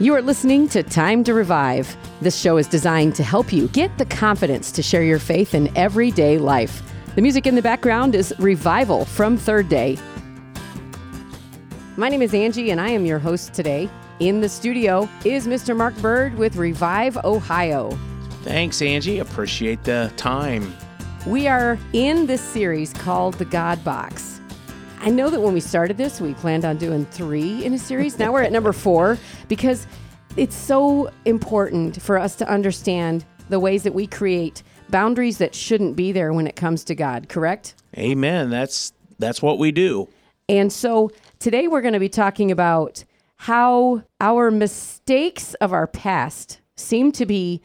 You are listening to Time to Revive. This show is designed to help you get the confidence to share your faith in everyday life. The music in the background is Revival from Third Day. My name is Angie, and I am your host today. In the studio is Mr. Mark Bird with Revive Ohio. Thanks, Angie. Appreciate the time. We are in this series called The God Box. I know that when we started this, we planned on doing three in a series. Now we're at number four because it's so important for us to understand the ways that we create boundaries that shouldn't be there when it comes to God, correct? Amen. That's that's what we do. And so today we're going to be talking about how our mistakes of our past seem to be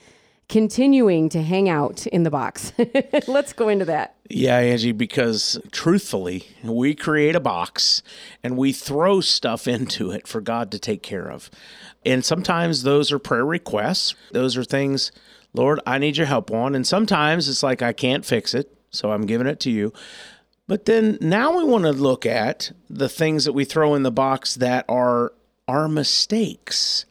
continuing to hang out in the box. Let's go into that. Yeah, Angie, because truthfully, we create a box and we throw stuff into it for God to take care of. And sometimes those are prayer requests. Those are things, Lord, I need your help on. And sometimes it's like, I can't fix it. So I'm giving it to you. But then now we want to look at the things that we throw in the box that are our mistakes.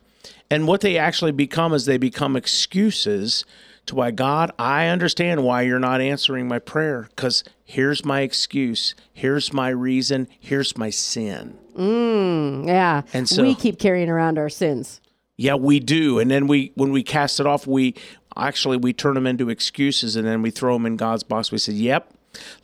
And what they actually become is they become excuses to why God, I understand why you're not answering my prayer because here's my excuse, here's my reason, here's my sin. Mm, yeah. And so- we keep carrying around our sins. Yeah, we do. And then we when we cast it off, we actually we turn them into excuses and then we throw them in God's box. We say, "Yep,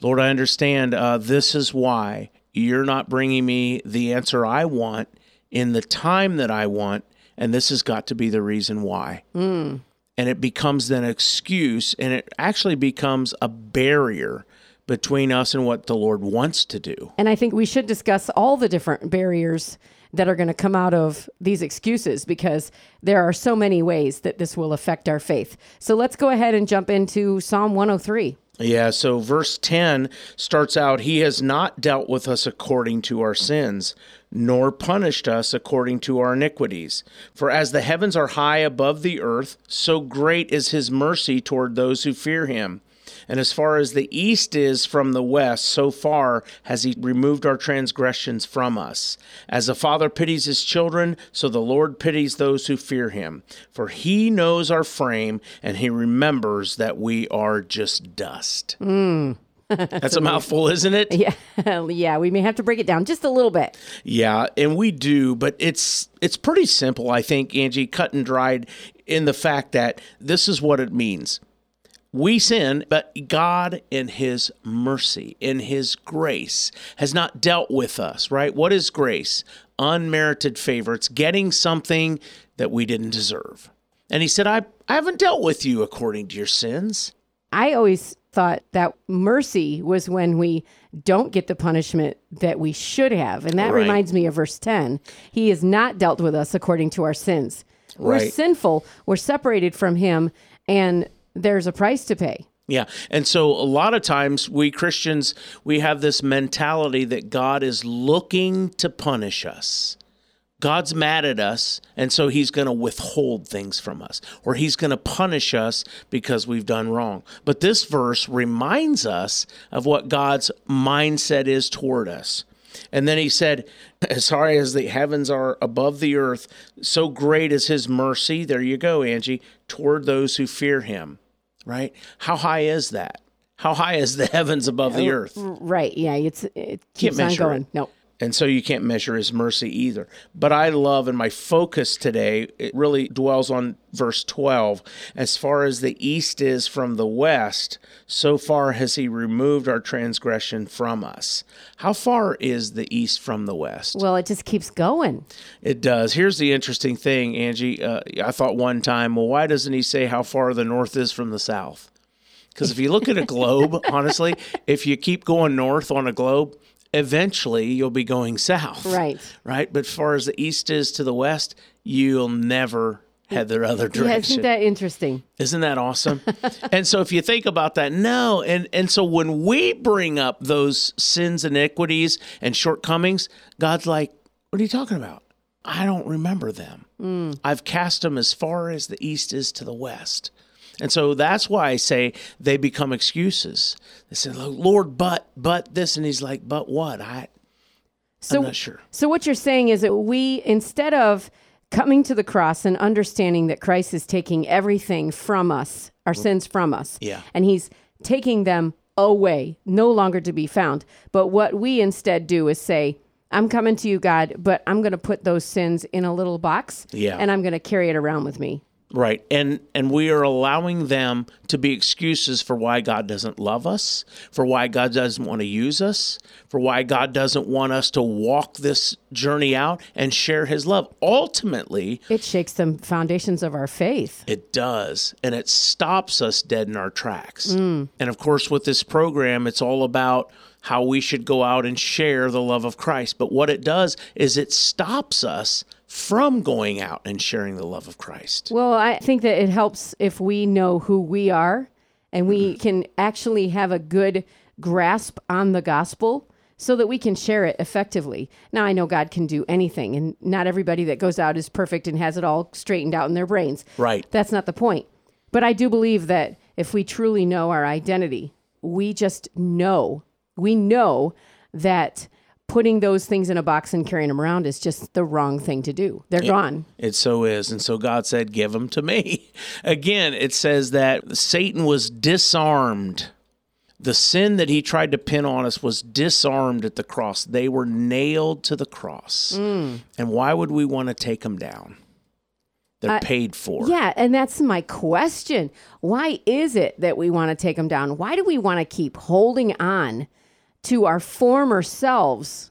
Lord, I understand. Uh, this is why you're not bringing me the answer I want in the time that I want, and this has got to be the reason why." Mm. And it becomes an excuse, and it actually becomes a barrier between us and what the Lord wants to do. And I think we should discuss all the different barriers that are going to come out of these excuses because there are so many ways that this will affect our faith. So let's go ahead and jump into Psalm 103. Yeah, so verse 10 starts out He has not dealt with us according to our sins, nor punished us according to our iniquities. For as the heavens are high above the earth, so great is His mercy toward those who fear Him. And as far as the east is from the west, so far has he removed our transgressions from us. As a father pities his children, so the Lord pities those who fear him. For he knows our frame, and he remembers that we are just dust. Hmm. That's a mouthful, isn't it? Yeah, yeah, we may have to break it down just a little bit. Yeah, and we do, but it's it's pretty simple, I think, Angie, cut and dried in the fact that this is what it means. We sin, but God in his mercy, in his grace has not dealt with us, right? What is grace? Unmerited favor. It's getting something that we didn't deserve. And he said, I, I haven't dealt with you according to your sins. I always thought that mercy was when we don't get the punishment that we should have. And that Right. reminds me of verse 10. He has not dealt with us according to our sins. We're sinful, we're separated from him, and there's a price to pay. Yeah. And so a lot of times we Christians, we have this mentality that God is looking to punish us. God's mad at us, and so he's going to withhold things from us, or he's going to punish us because we've done wrong. But this verse reminds us of what God's mindset is toward us. And then he said, As high as the heavens are above the earth, so great is his mercy. There you go, Angie, toward those who fear him. Right? How high is that? How high is the heavens above the oh, earth? Right. Yeah. It's, it keeps on going. it. No. And so you can't measure his mercy either. But I love, and my focus today, it really dwells on verse 12. As far as the east is from the west, so far has he removed our transgression from us. How far is the east from the west? Well, it just keeps going. It does. Here's the interesting thing, Angie. Uh, I thought one time, well, why doesn't he say how far the north is from the south? Because if you look at a globe, honestly, if you keep going north on a globe, eventually you'll be going south. Right. Right. But as far as the east is to the west, you'll never head the other Yeah, direction. isn't that interesting? Isn't that awesome? and so if you think about that, no, and and so when we bring up those sins, iniquities, and shortcomings, God's like, "What are you talking about? I don't remember them. Mm. I've cast them as far as the east is to the west." And so that's why I say they become excuses. They say, "Lord, but but this," and He's like, "But what? I So, I'm not sure." So what you're saying is that we, instead of coming to the cross and understanding that Christ is taking everything from us, our mm. sins from us. Yeah. And he's taking them away, no longer to be found. But what we instead do is say, I'm coming to you, God, but I'm going to put those sins in a little box Yeah. and I'm going to carry it around with me. Right. And and we are allowing them to be excuses for why God doesn't love us, for why God doesn't want to use us, for why God doesn't want us to walk this journey out and share his love. Ultimately, It shakes the foundations of our faith. it does, and it stops us dead in our tracks. Mm. And of course, with this program, it's all about how we should go out and share the love of Christ. But what it does is it stops us from going out and sharing the love of Christ. Well, I think that it helps if we know who we are and we mm-hmm. can actually have a good grasp on the gospel so that we can share it effectively. Now, I know God can do anything, and not everybody that goes out is perfect and has it all straightened out in their brains. Right. That's not the point. But I do believe that if we truly know our identity, we just know, we know that putting those things in a box and carrying them around is just the wrong thing to do. They're gone. It so is. And so God said, Give them to me. Again, it says that Satan was disarmed. The sin that he tried to pin on us was disarmed at the cross. They were nailed to the cross. Mm. And why would we want to take them down? They're uh, paid for. Yeah, and that's my question. Why is it that we want to take them down? Why do we want to keep holding on to our former selves?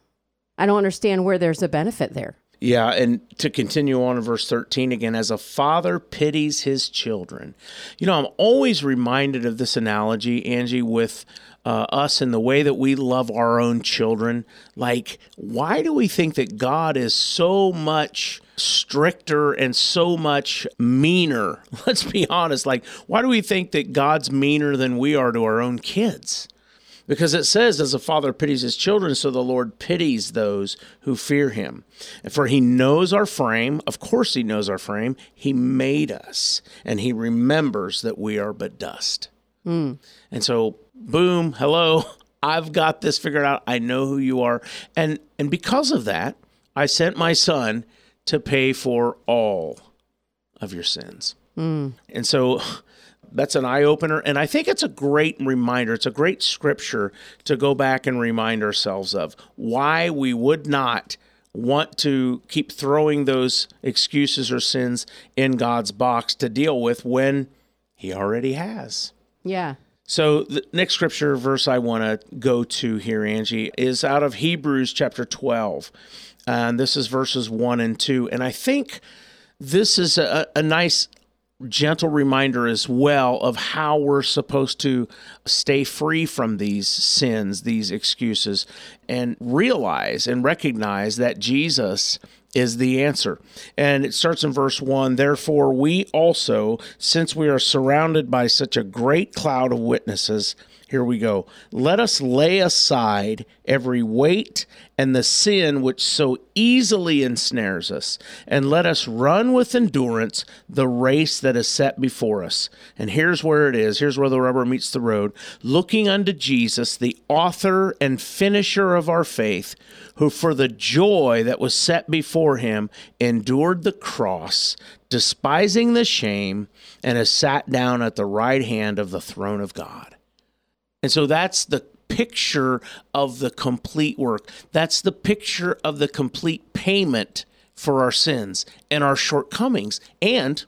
I don't understand where there's a benefit there. Yeah, and to continue on in verse 13 again, as a father pities his children. You know, I'm always reminded of this analogy, Angie, with uh, us and the way that we love our own children. Like, why do we think that God is so much stricter and so much meaner? Let's be honest. Like, why do we think that God's meaner than we are to our own kids? Because it says, as a father pities his children, so the Lord pities those who fear him. And for he knows our frame. Of course, he knows our frame. He made us, and he remembers that we are but dust. Hmm. And so, boom, hello, I've got this figured out. I know who you are. And, and because of that, I sent my son to pay for all of your sins. Hmm. And so that's an eye opener. And I think it's a great reminder. It's a great scripture to go back and remind ourselves of why we would not want to keep throwing those excuses or sins in God's box to deal with when He already has. Yeah. So the next scripture verse I want to go to here, Angie, is out of Hebrews chapter 12. And this is verses 1 and 2. And I think this is a, a nice gentle reminder as well of how we're supposed to stay free from these sins, these excuses, and realize and recognize that Jesus is the answer. And it starts in verse 1 Therefore, we also, since we are surrounded by such a great cloud of witnesses, here we go. Let us lay aside every weight and the sin which so easily ensnares us, and let us run with endurance the race that is set before us. And here's where it is here's where the rubber meets the road. Looking unto Jesus, the author and finisher of our faith, who for the joy that was set before him endured the cross, despising the shame, and has sat down at the right hand of the throne of God. And so that's the picture of the complete work. That's the picture of the complete payment for our sins and our shortcomings. And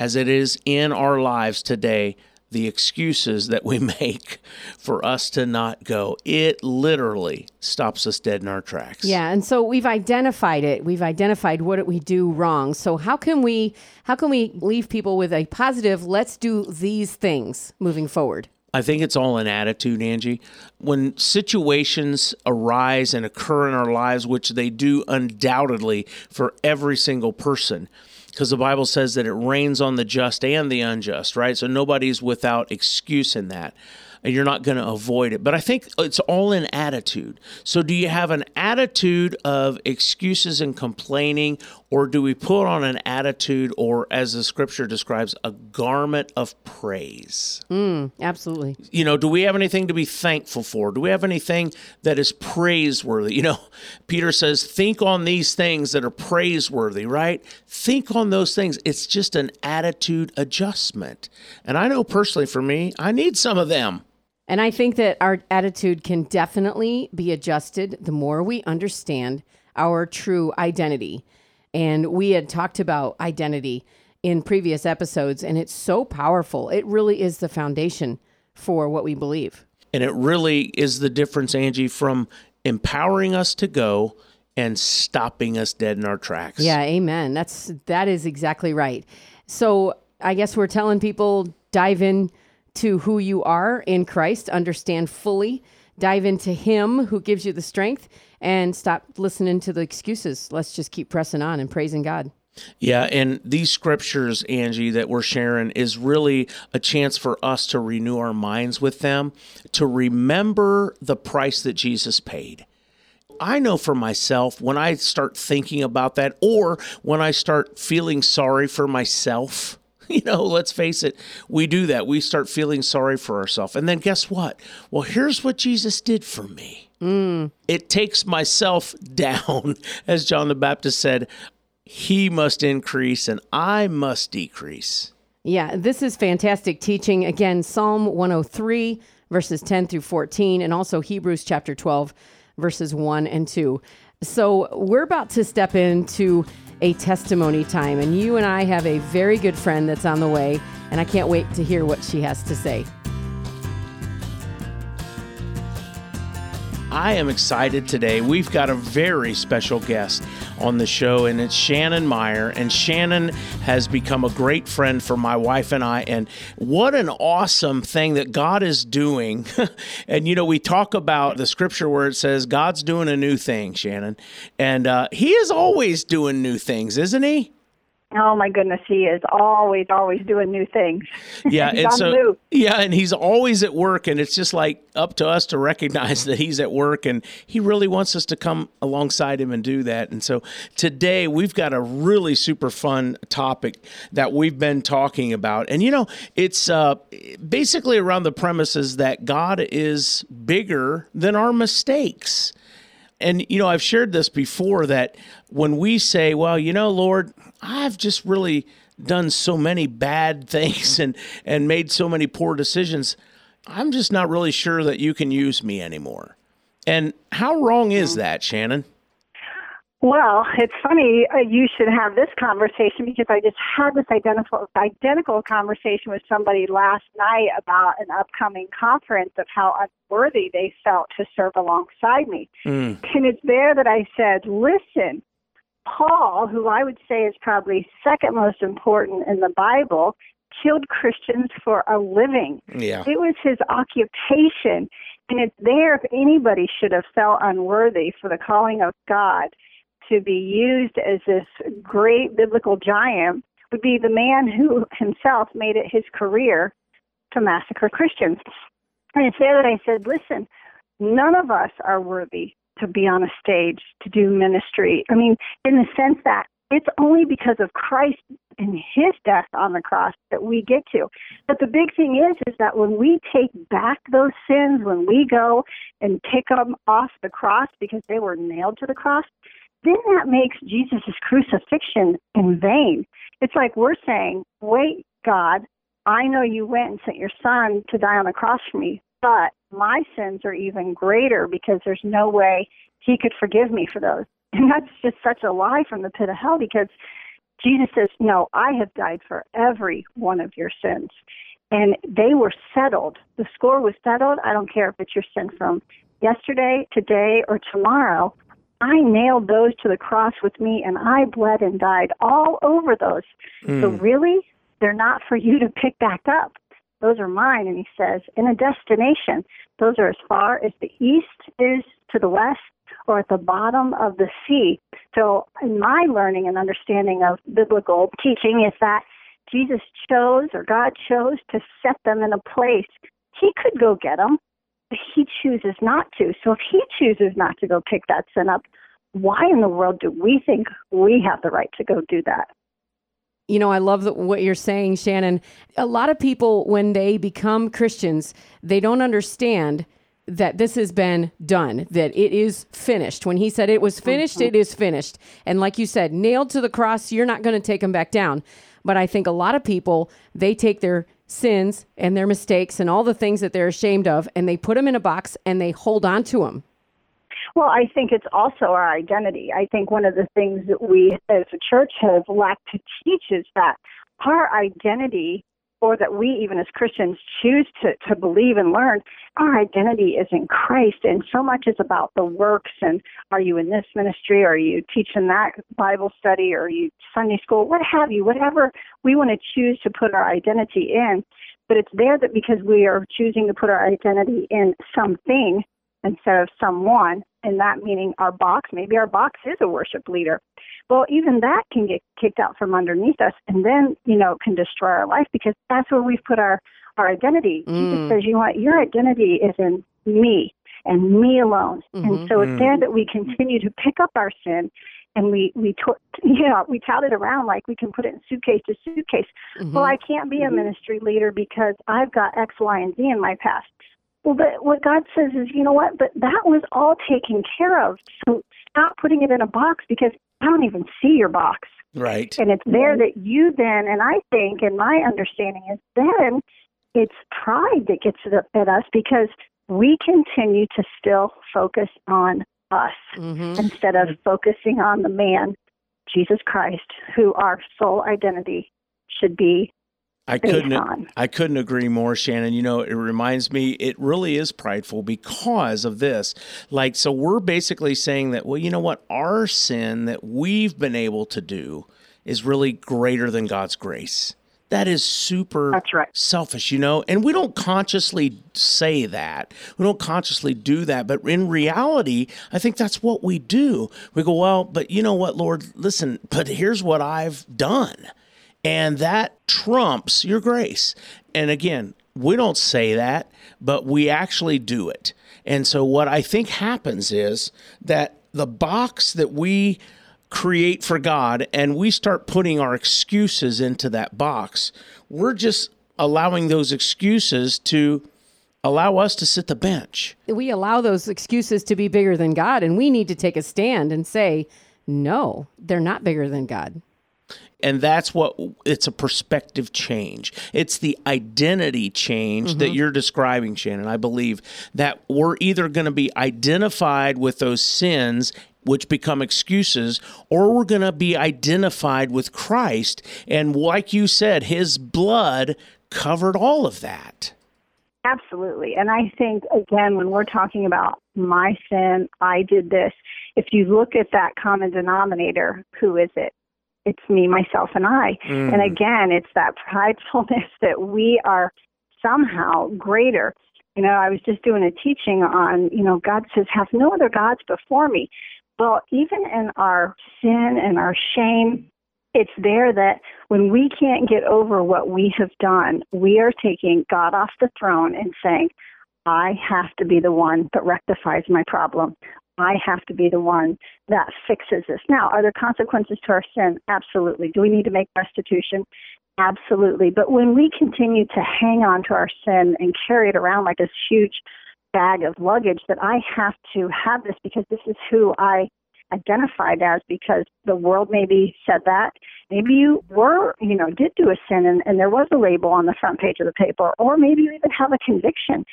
as it is in our lives today, the excuses that we make for us to not go, it literally stops us dead in our tracks. Yeah, and so we've identified it. We've identified what we do wrong. So how can we how can we leave people with a positive let's do these things moving forward? I think it's all an attitude, Angie. When situations arise and occur in our lives, which they do undoubtedly for every single person, because the Bible says that it rains on the just and the unjust, right? So nobody's without excuse in that. And you're not going to avoid it. But I think it's all in attitude. So, do you have an attitude of excuses and complaining, or do we put on an attitude, or as the scripture describes, a garment of praise? Mm, absolutely. You know, do we have anything to be thankful for? Do we have anything that is praiseworthy? You know, Peter says, think on these things that are praiseworthy, right? Think on those things. It's just an attitude adjustment. And I know personally for me, I need some of them. And I think that our attitude can definitely be adjusted the more we understand our true identity. And we had talked about identity in previous episodes, and it's so powerful. It really is the foundation for what we believe. And it really is the difference, Angie, from empowering us to go and stopping us dead in our tracks. Yeah, amen. That's that is exactly right. So I guess we're telling people dive in to who you are in Christ, understand fully, dive into Him who gives you the strength, and stop listening to the excuses. Let's just keep pressing on and praising God. Yeah, and these scriptures, Angie, that we're sharing is really a chance for us to renew our minds with them, to remember the price that Jesus paid. I know for myself, when I start thinking about that, or when I start feeling sorry for myself, you know, let's face it, we do that. We start feeling sorry for ourselves. And then guess what? Well, here's what Jesus did for me. Mm. It takes myself down. As John the Baptist said, he must increase and I must decrease. Yeah, this is fantastic teaching. Again, Psalm 103, verses 10 through 14, and also Hebrews chapter 12, verses 1 and 2. So we're about to step into a testimony time, and you and I have a very good friend that's on the way, and I can't wait to hear what she has to say. I am excited today. We've got a very special guest on the show, and it's Shannon Meyer. And Shannon has become a great friend for my wife and I. And what an awesome thing that God is doing. and, you know, we talk about the scripture where it says God's doing a new thing, Shannon. And uh, He is always doing new things, isn't He? Oh my goodness, he is always, always doing new things. Yeah, and so yeah, and he's always at work, and it's just like up to us to recognize that he's at work, and he really wants us to come alongside him and do that. And so today we've got a really super fun topic that we've been talking about, and you know, it's uh, basically around the premises that God is bigger than our mistakes. And, you know, I've shared this before that when we say, well, you know, Lord, I've just really done so many bad things and, and made so many poor decisions, I'm just not really sure that you can use me anymore. And how wrong is mm. that, Shannon? Well, it's funny uh, you should have this conversation because I just had this identical identical conversation with somebody last night about an upcoming conference of how unworthy they felt to serve alongside me. Mm. And it's there that I said, "Listen, Paul, who I would say is probably second most important in the Bible, killed Christians for a living. Yeah. It was his occupation. And it's there if anybody should have felt unworthy for the calling of God to be used as this great biblical giant would be the man who himself made it his career to massacre Christians. And it's there that I said, listen, none of us are worthy to be on a stage to do ministry. I mean, in the sense that it's only because of Christ and his death on the cross that we get to. But the big thing is is that when we take back those sins, when we go and take them off the cross because they were nailed to the cross, then that makes Jesus' crucifixion in vain. It's like we're saying, wait, God, I know you went and sent your son to die on the cross for me, but my sins are even greater because there's no way he could forgive me for those. And that's just such a lie from the pit of hell because Jesus says, No, I have died for every one of your sins. And they were settled. The score was settled. I don't care if it's your sin from yesterday, today, or tomorrow. I nailed those to the cross with me and I bled and died all over those. Mm. So really, they're not for you to pick back up. Those are mine. And he says, in a destination, those are as far as the east is to the west or at the bottom of the sea. So, in my learning and understanding of biblical teaching, is that Jesus chose or God chose to set them in a place he could go get them, but he chooses not to. So if he chooses not to go pick that sin up, why in the world do we think we have the right to go do that? You know, I love the, what you're saying, Shannon. A lot of people, when they become Christians, they don't understand that this has been done, that it is finished. When he said it was finished, Mm-hmm. it is finished. And like you said, nailed to the cross, you're not going to take them back down. But I think a lot of people, they take their sins and their mistakes and all the things that they're ashamed of and they put them in a box and they hold on to them. Well, I think it's also our identity. I think one of the things that we as a church have lacked to teach is that our identity, or that we even as Christians choose to, to believe and learn, our identity is in Christ. And so much is about the works and are you in this ministry? Are you teaching that Bible study? Or are you Sunday school? What have you? Whatever we want to choose to put our identity in. But it's there that because we are choosing to put our identity in something instead of someone, and that meaning our box, maybe our box is a worship leader. Well, even that can get kicked out from underneath us and then, you know, can destroy our life because that's where we've put our, our identity. Jesus mm. says, you know your identity is in me and me alone. And mm-hmm. so it's mm. there that we continue to pick up our sin and we we to, you know we tout it around like we can put it in suitcase to suitcase. Well, mm-hmm. I can't be a mm-hmm. ministry leader because I've got X, Y, and Z in my past. Well, but what God says is, you know what? But that was all taken care of. So stop putting it in a box because I don't even see your box. Right. And it's there that you then, and I think, and my understanding is then it's pride that gets it at us because we continue to still focus on us Mm-hmm. instead of focusing on the man, Jesus Christ, who our sole identity should be I couldn't. I couldn't agree more, Shannon. You know, it reminds me it really is prideful because of this. Like so we're basically saying that well, you know what? Our sin that we've been able to do is really greater than God's grace. That is super That's right. selfish, you know? And we don't consciously say that. We don't consciously do that. But in reality, I think that's what we do. We go, well, but you know what, Lord, listen, but here's what I've done. And that trumps your grace. And again, we don't say that, but we actually do it. And so what I think happens is that the box that we create for God and we start putting our excuses into that box, we're just allowing those excuses to allow us to sit the bench. We allow those excuses to be bigger than God, and we need to take a stand and say, no, they're not bigger than God. And that's what it's a perspective change. It's the identity change that mm-hmm. you're describing, Shannon. I believe that we're either going to be identified with those sins which become excuses, or we're going to be identified with Christ. And like you said, his blood covered all of that. Absolutely. And I think, again, when we're talking about my sin, I did this, if you look at that common denominator, who is it? It's me, myself, and I. And mm. again, it's that pridefulness that we are somehow greater. You know, I was just doing a teaching on, you know, God says, have no other gods before me. Well, even in our sin and our shame, it's there that when we can't get over what we have done, we are taking God off the throne and saying, I have to be the one that rectifies my problem. I have to be the one that fixes this. Now, are there consequences to our sin? Absolutely. Do we need to make restitution? Absolutely. But when we continue to hang on to our sin and carry it around like this huge bag of luggage, that I have to have this because this is who I identified as because the world maybe said that. Maybe you were, you know, did do a sin and, and there was a label on the front page of the paper, or maybe you even have a conviction.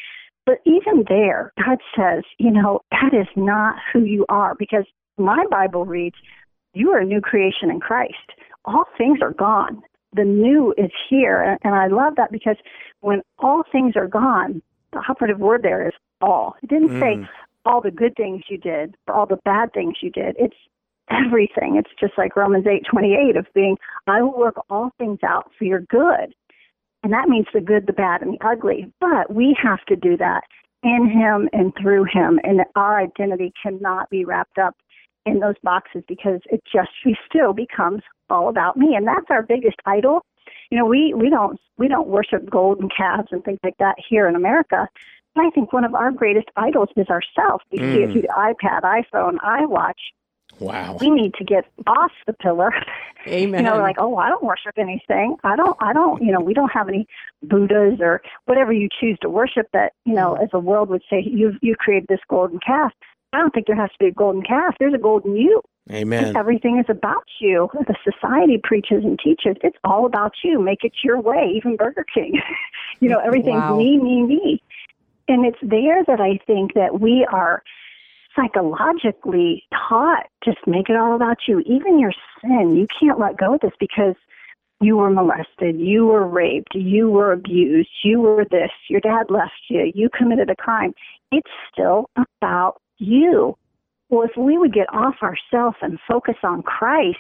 But even there, God says, you know, that is not who you are because my Bible reads, you are a new creation in Christ. All things are gone. The new is here. And I love that because when all things are gone, the operative word there is all. It didn't say mm. all the good things you did or all the bad things you did. It's everything. It's just like Romans eight twenty eight of being, I will work all things out for your good. And that means the good, the bad, and the ugly. But we have to do that in Him and through Him. And our identity cannot be wrapped up in those boxes because it just we still becomes all about me. And that's our biggest idol You know, we we don't we don't worship golden calves and things like that here in America. But I think one of our greatest idols is ourselves. We see it mm. through the iPad, iPhone, iWatch. Wow. We need to get off the pillar. Amen. You know, like, oh, I don't worship anything. I don't, I don't, you know, we don't have any Buddhas or whatever you choose to worship that, you know, as the world would say, you've, you created this golden calf. I don't think there has to be a golden calf. There's a golden you. Amen. Everything is about you. The society preaches and teaches. It's all about you. Make it your way. Even Burger King. you know, everything's Wow. me, me, me. And it's there that I think that we are psychologically taught just make it all about you. Even your sin, you can't let go of this because you were molested, you were raped, you were abused, you were this, your dad left you, you committed a crime. It's still about you. Well, if we would get off ourselves and focus on Christ,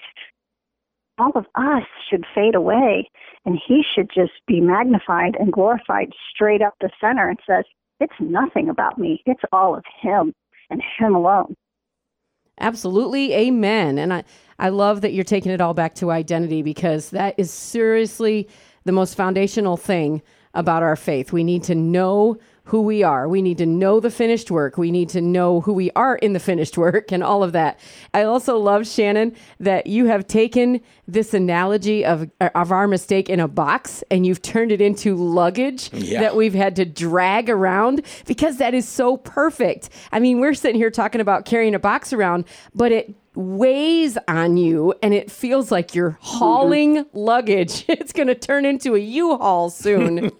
all of us should fade away and he should just be magnified and glorified straight up the center and says, It's nothing about me. It's all of him and him alone. Absolutely. Amen. And I, I love that you're taking it all back to identity because that is seriously the most foundational thing about our faith. We need to know who we are. We need to know the finished work. We need to know who we are in the finished work and all of that. I also love Shannon that you have taken this analogy of of our mistake in a box and you've turned it into luggage Yeah. that we've had to drag around because that is so perfect. I mean, we're sitting here talking about carrying a box around, but it weighs on you and it feels like you're hauling luggage. It's going to turn into a U-Haul soon.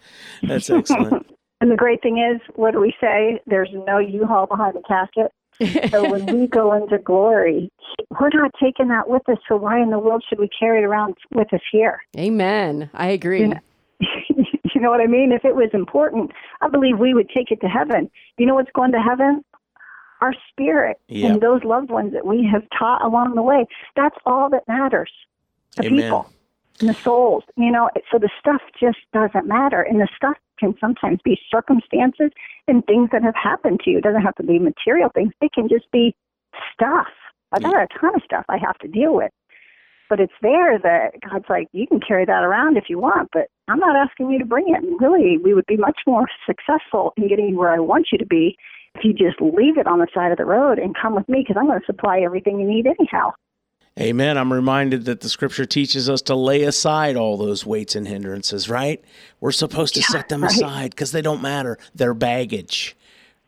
That's excellent. And the great thing is, what do we say? There's no U-Haul behind the casket. so when we go into glory, we're not taking that with us. So why in the world should we carry it around with us here? Amen. I agree. you know what I mean? If it was important, I believe we would take it to heaven. You know what's going to heaven? Our spirit Yep. and those loved ones that we have taught along the way. That's all that matters. The Amen. people and the souls. You know, so the stuff just doesn't matter. And the stuff can sometimes be circumstances and things that have happened to you. It doesn't have to be material things. It can just be stuff. I've got a ton of stuff I have to deal with. But it's there that God's like, you can carry that around if you want, but I'm not asking you to bring it. And really, we would be much more successful in getting you where I want you to be if you just leave it on the side of the road and come with me because I'm going to supply everything you need anyhow. Amen. I'm reminded that the scripture teaches us to lay aside all those weights and hindrances, right? We're supposed to set them right. aside because they don't matter. They're baggage.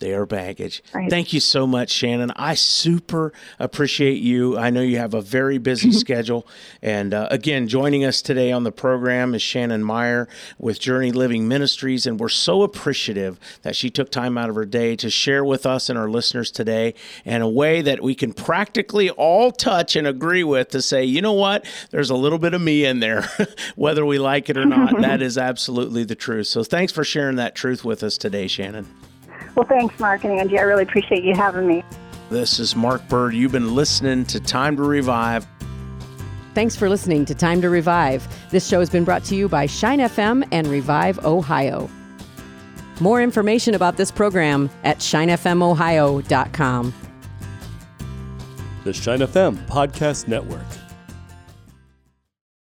They are baggage. Right. Thank you so much, Shannon. I super appreciate you. I know you have a very busy schedule. And uh, again, joining us today on the program is Shannon Meyer with Journey Living Ministries. And we're so appreciative that she took time out of her day to share with us and our listeners today in a way that we can practically all touch and agree with to say, you know what? There's a little bit of me in there, whether we like it or not. that is absolutely the truth. So thanks for sharing that truth with us today, Shannon. Well, thanks, Mark and Angie. I really appreciate you having me. This is Mark Bird. You've been listening to Time to Revive. Thanks for listening to Time to Revive. This show has been brought to you by Shine FM and Revive Ohio. More information about this program at shinefmohio.com. The Shine FM Podcast Network.